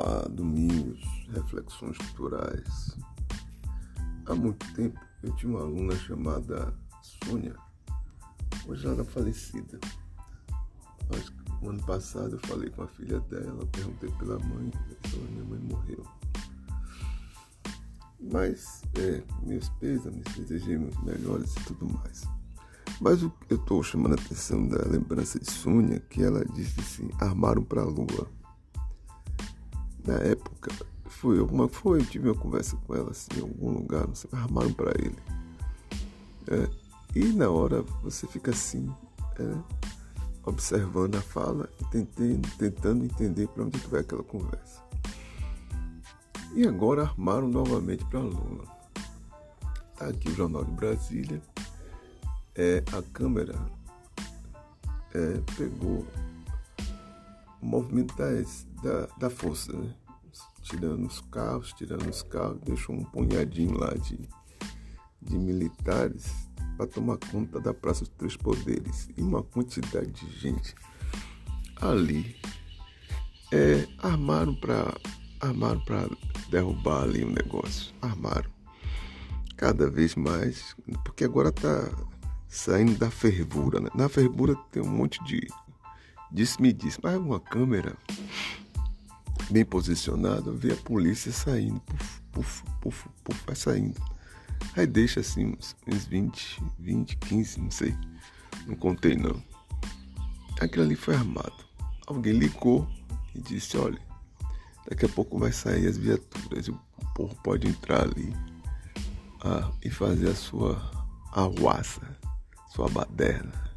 Olá, domingos, reflexões culturais. Há muito tempo eu tinha uma aluna chamada Sônia. Hoje ela era falecida. Que no ano passado eu falei com a filha dela, perguntei pela mãe, a minha mãe morreu. Mas, é, meus pêsames, desejemos melhores e tudo mais. Mas eu estou chamando a atenção da lembrança de Sônia, que ela disse assim, armaram para a lua na época, foi alguma foi, tive uma conversa com ela assim, em algum lugar, não sei, armaram para ele. É, e na hora você fica assim, é, observando a fala tentando, tentando entender para onde que vai aquela conversa. E agora armaram novamente para Lula. Tá aqui o Jornal de Brasília. É, a câmera é, pegou o movimento da, da força, né? tirando os carros, tirando os carros, deixou um punhadinho lá de, de militares para tomar conta da Praça dos Três Poderes. E uma quantidade de gente ali é, armaram para armaram para derrubar ali o negócio. Armaram. Cada vez mais, porque agora tá saindo da fervura, né? Na fervura tem um monte de Disse-me disse, mas uma câmera bem posicionada, vê a polícia saindo, puf, puf, puf, puf, vai saindo. Aí deixa assim uns, uns 20, 20, 15, não sei. Não contei não. Aquilo ali foi armado. Alguém ligou e disse, olha, daqui a pouco vai sair as viaturas o povo pode entrar ali ah, e fazer a sua arruaça, sua baderna,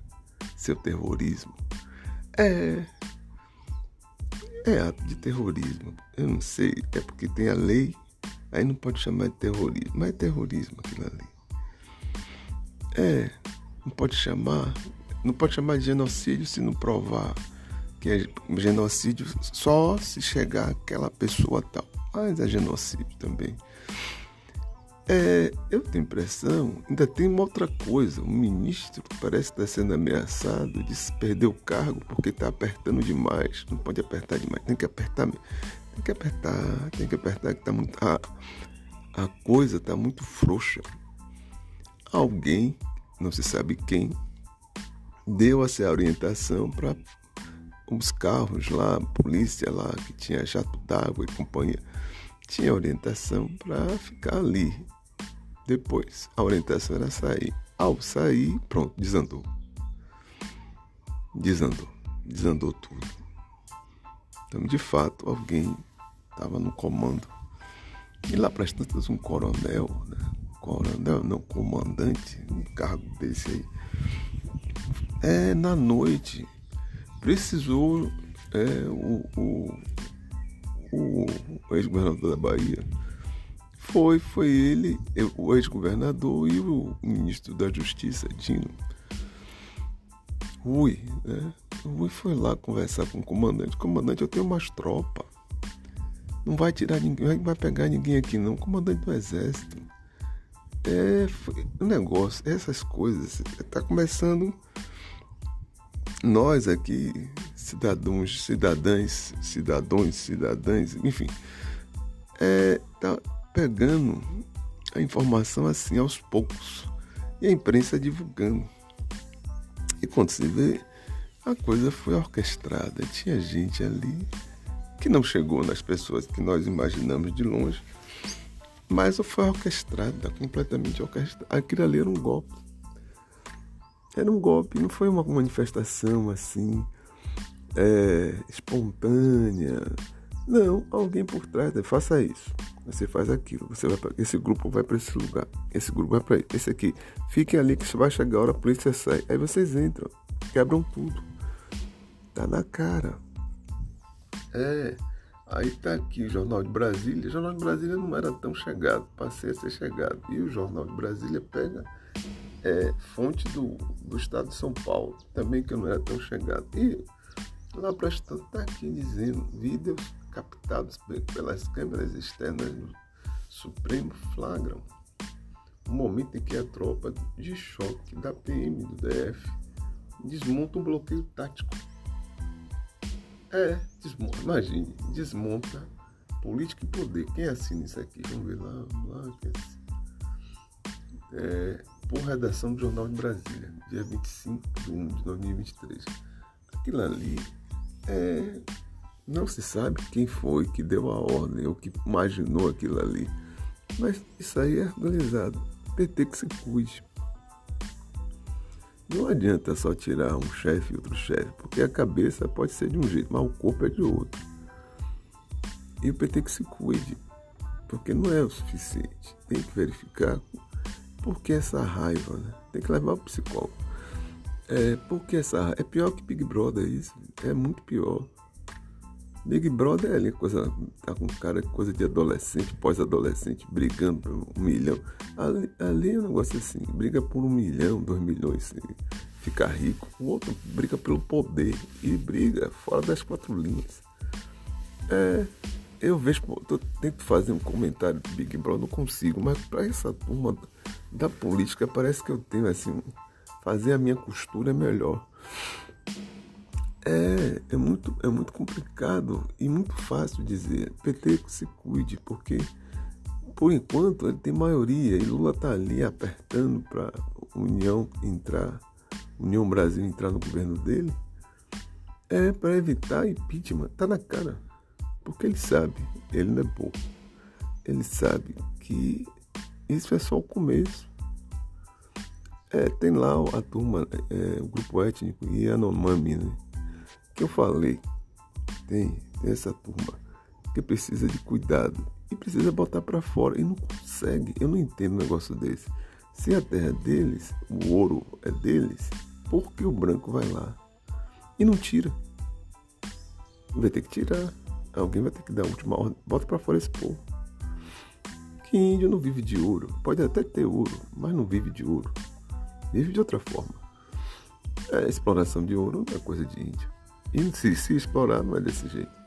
seu terrorismo. É. É ato de terrorismo. Eu não sei. É porque tem a lei. Aí não pode chamar de terrorismo. Mas é terrorismo aquilo ali. É. Não pode chamar. Não pode chamar de genocídio se não provar que é genocídio só se chegar aquela pessoa tal. Mas é genocídio também. É, eu tenho impressão, ainda tem uma outra coisa. O ministro parece estar sendo ameaçado de perder o cargo porque está apertando demais. Não pode apertar demais, tem que apertar, tem que apertar, tem que apertar que tá muito. A, a coisa está muito frouxa. Alguém, não se sabe quem, deu essa orientação para os carros lá, a polícia lá, que tinha jato d'água e companhia tinha orientação para ficar ali. Depois, a orientação era sair. Ao sair, pronto, desandou. Desandou. Desandou tudo. Então, de fato, alguém estava no comando. E lá para as tantas, um coronel, né? coronel, não, comandante, um cargo desse aí. É, na noite, precisou é, o, o o, ex-governador da Bahia. Foi, foi ele, o ex-governador e o ministro da Justiça, Dino. Rui, né? Rui foi lá conversar com o comandante. Comandante, eu tenho umas tropas. Não vai tirar ninguém, não vai pegar ninguém aqui não. Comandante do exército. É, foi negócio, essas coisas. Está começando nós aqui cidadãos, cidadãs, cidadãos, cidadãs, enfim, é, tá pegando a informação assim aos poucos e a imprensa divulgando. E quando se vê, a coisa foi orquestrada. Tinha gente ali que não chegou nas pessoas que nós imaginamos de longe, mas foi orquestrada, completamente orquestrada. Aquilo ali era um golpe. Era um golpe, não foi uma manifestação assim é, espontânea. Não, alguém por trás, faça isso. Você faz aquilo. Você vai pra, esse grupo vai para esse lugar. Esse grupo vai para esse aqui. Fiquem ali que vai chegar a hora, a polícia sai. Aí vocês entram, quebram tudo. Tá na cara. É. Aí tá aqui o Jornal de Brasília. O Jornal de Brasília não era tão chegado, passei a ser chegado. E o Jornal de Brasília pega é, fonte do, do estado de São Paulo, também que eu não era tão chegado. E Lá prestando está aqui dizendo vídeos captados pelas câmeras externas do Supremo flagram o momento em que a tropa de choque da PM do DF desmonta um bloqueio tático. É, desmonta, imagine, desmonta política e poder. Quem assina isso aqui? Vamos ver lá, lá? É, por redação do Jornal de Brasília, dia 25 de 1 de 2023. Aquilo ali é, não se sabe quem foi que deu a ordem ou que imaginou aquilo ali. Mas isso aí é organizado. PT que se cuide. Não adianta só tirar um chefe e outro chefe, porque a cabeça pode ser de um jeito, mas o corpo é de outro. E o PT que se cuide, porque não é o suficiente. Tem que verificar por que essa raiva, né? Tem que levar o psicólogo. É, porque essa raiva. É pior que Big Brother isso. É muito pior. Big Brother é ali, coisa, tá com cara coisa de adolescente, pós-adolescente, brigando por um milhão. Ali, ali é um negócio assim, briga por um milhão, dois milhões, assim, ficar rico. O outro briga pelo poder e briga fora das quatro linhas. É, eu vejo, eu tento fazer um comentário do Big Brother, não consigo, mas para essa turma da política parece que eu tenho assim, fazer a minha costura é melhor. É, é muito, é muito complicado e muito fácil dizer. PT que se cuide, porque por enquanto ele tem maioria e Lula tá ali apertando para União entrar, União Brasil entrar no governo dele. É para evitar impeachment, tá na cara. Porque ele sabe, ele não é bobo. Ele sabe que isso é só o começo. É, tem lá a turma, é, o grupo étnico e Yanomami, né? Que eu falei. Tem, essa turma que precisa de cuidado e precisa botar para fora e não consegue. Eu não entendo um negócio desse. Se a terra é deles, o ouro é deles, por que o branco vai lá e não tira? Vai ter que tirar. Alguém vai ter que dar a última ordem. Bota para fora esse povo. Que índio não vive de ouro. Pode até ter ouro, mas não vive de ouro. Vive de outra forma. A exploração de ouro não é coisa de índio. E se, se explorar não é desse jeito.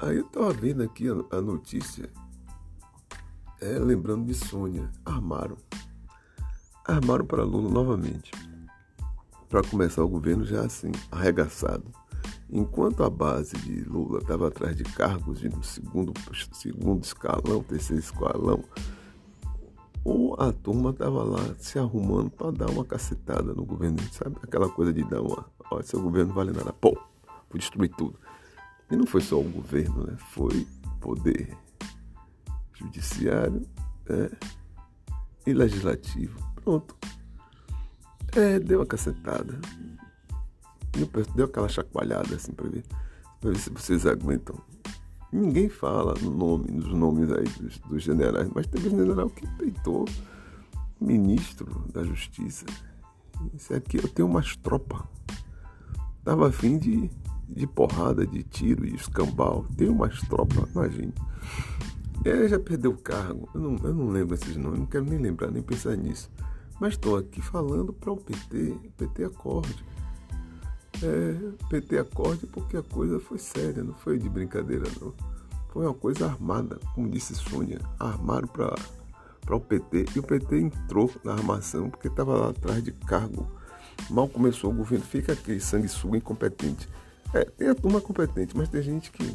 Aí eu estava vendo aqui a, a notícia, é, lembrando de Sônia. Armaram. Armaram para Lula novamente. Para começar o governo já assim, arregaçado. Enquanto a base de Lula estava atrás de cargos de segundo, segundo escalão, terceiro escalão, ou a turma estava lá se arrumando para dar uma cacetada no governo, sabe? Aquela coisa de dar uma, ó, seu governo vale nada, pô, vou destruir tudo. E não foi só o governo, né? Foi poder judiciário né? e legislativo. Pronto. É, deu uma cacetada deu aquela chacoalhada assim para ver, pra ver se vocês aguentam. Ninguém fala no nome, nos nomes aí dos, dos generais, mas teve um general que peitou ministro da Justiça. Isso aqui eu tenho umas tropas. Tava afim de, de porrada, de tiro e escambau. Tem umas tropas, imagine. Ele já perdeu o cargo. Eu não, eu não lembro esses nomes, não quero nem lembrar, nem pensar nisso. Mas estou aqui falando para o PT. O PT acorde é, PT acorde porque a coisa foi séria, não foi de brincadeira não. Foi uma coisa armada, como disse Sônia, armaram para o PT e o PT entrou na armação porque estava lá atrás de cargo. Mal começou o governo, fica aquele sanguessuga incompetente. É, tem a turma competente, mas tem gente que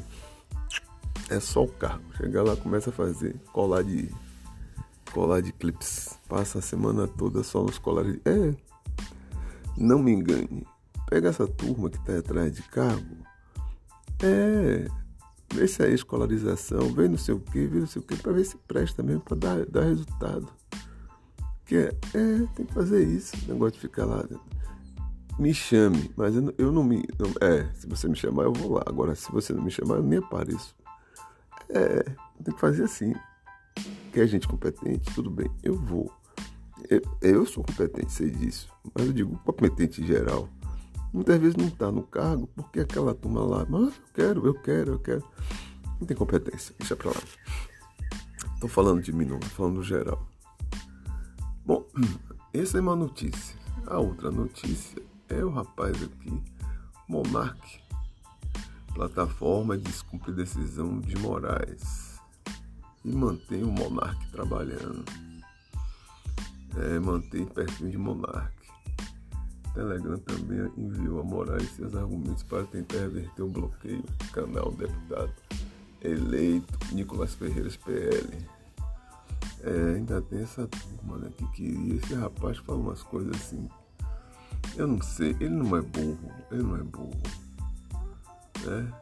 é só o cargo. Chega lá, começa a fazer colar de colar de clips. Passa a semana toda só nos colares. É, não me engane. Pega essa turma que está atrás de cargo, é, vê se é escolarização, vê não sei o que, vê não sei o que, para ver se presta mesmo para dar, dar resultado. Que é, é, tem que fazer isso, negócio de ficar lá. Me chame, mas eu não, eu não me. Não, é, se você me chamar, eu vou lá. Agora, se você não me chamar, eu nem apareço. É, tem que fazer assim. Quer gente competente, tudo bem, eu vou. Eu, eu sou competente, sei disso. Mas eu digo competente em geral. Muitas vezes não está no cargo porque aquela turma lá, mas eu quero, eu quero, eu quero. Não tem competência, deixa pra lá. Estou falando de mim, não, estou falando geral. Bom, essa é uma notícia. A outra notícia é o rapaz aqui, Monarque, plataforma descumpre decisão de Moraes e mantém o Monarque trabalhando. É, mantém perfil de Monarque. Telegram também enviou a Moraes seus argumentos para tentar reverter o bloqueio. Canal deputado eleito Nicolas Ferreiras PL. É, ainda tem essa turma né, que queria. Esse rapaz fala umas coisas assim. Eu não sei, ele não é burro, ele não é burro. Né?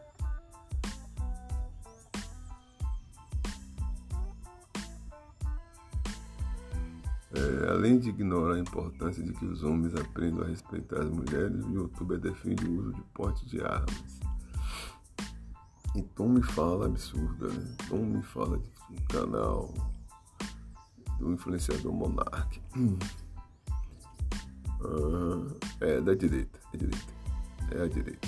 É, além de ignorar a importância de que os homens aprendam a respeitar as mulheres, o youtuber defende o uso de porte de armas. Então me fala absurda, né? Então me fala de um canal do influenciador Monark. Ah, é da direita, é direita. É a direita.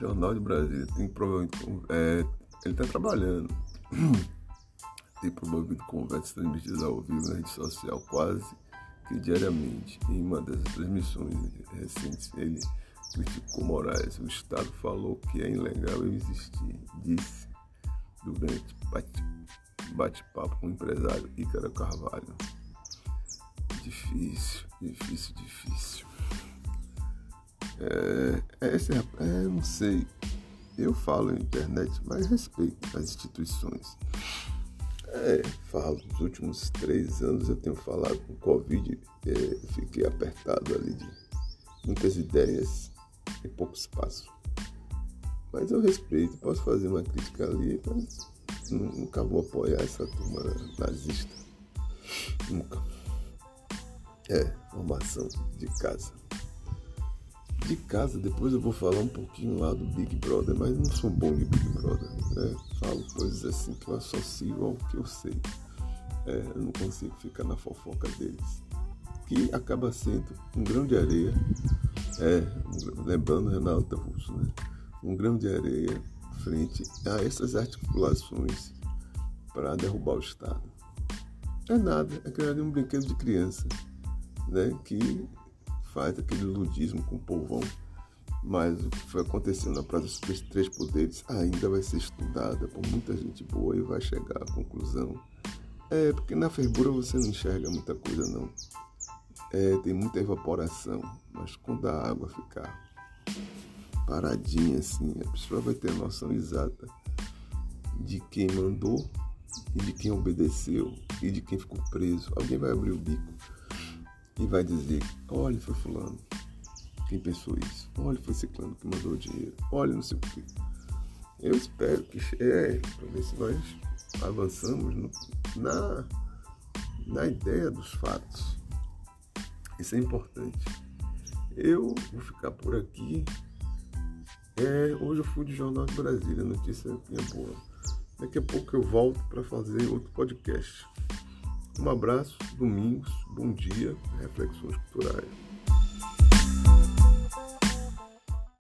Jornal de Brasília tem provavelmente. É, ele está trabalhando. tem promovido conversas transmitidas ao vivo na rede social quase que diariamente. Em uma dessas transmissões recentes, ele criticou Moraes. O Estado falou que é ilegal eu existir, disse durante bate-papo com o empresário Ícaro Carvalho. Difícil, difícil, difícil. É, é esse é, não sei. Eu falo na internet, mas respeito as instituições. É, falo, nos últimos três anos eu tenho falado com Covid, é, fiquei apertado ali de muitas ideias e pouco espaço. Mas eu respeito, posso fazer uma crítica ali, mas nunca vou apoiar essa turma nazista. Nunca. É, formação de casa. De casa, depois eu vou falar um pouquinho lá do Big Brother, mas não sou bom de Big Brother. Né? Falo coisas assim que eu associo ao que eu sei. É, eu não consigo ficar na fofoca deles. Que acaba sendo um grão de areia. É, lembrando Renato Russo, né? Um grão de areia frente a essas articulações para derrubar o Estado. É nada, é criar um brinquedo de criança, né? Que faz aquele ludismo com o povão. Mas o que foi acontecendo na Praça dos Três Poderes ainda vai ser estudada por muita gente boa e vai chegar à conclusão. É, porque na fervura você não enxerga muita coisa não. É, tem muita evaporação, mas quando a água ficar paradinha assim, a pessoa vai ter a noção exata de quem mandou e de quem obedeceu e de quem ficou preso. Alguém vai abrir o bico e vai dizer: olha, foi Fulano quem pensou isso, olha, foi Ciclano que mandou o dinheiro, olha, não sei o que. Eu espero que é, para ver se nós avançamos no, na, na ideia dos fatos. Isso é importante. Eu vou ficar por aqui. É, hoje eu fui de Jornal de Brasília, notícia é boa. Daqui a pouco eu volto para fazer outro podcast. Um abraço, domingos, bom dia, reflexões culturais.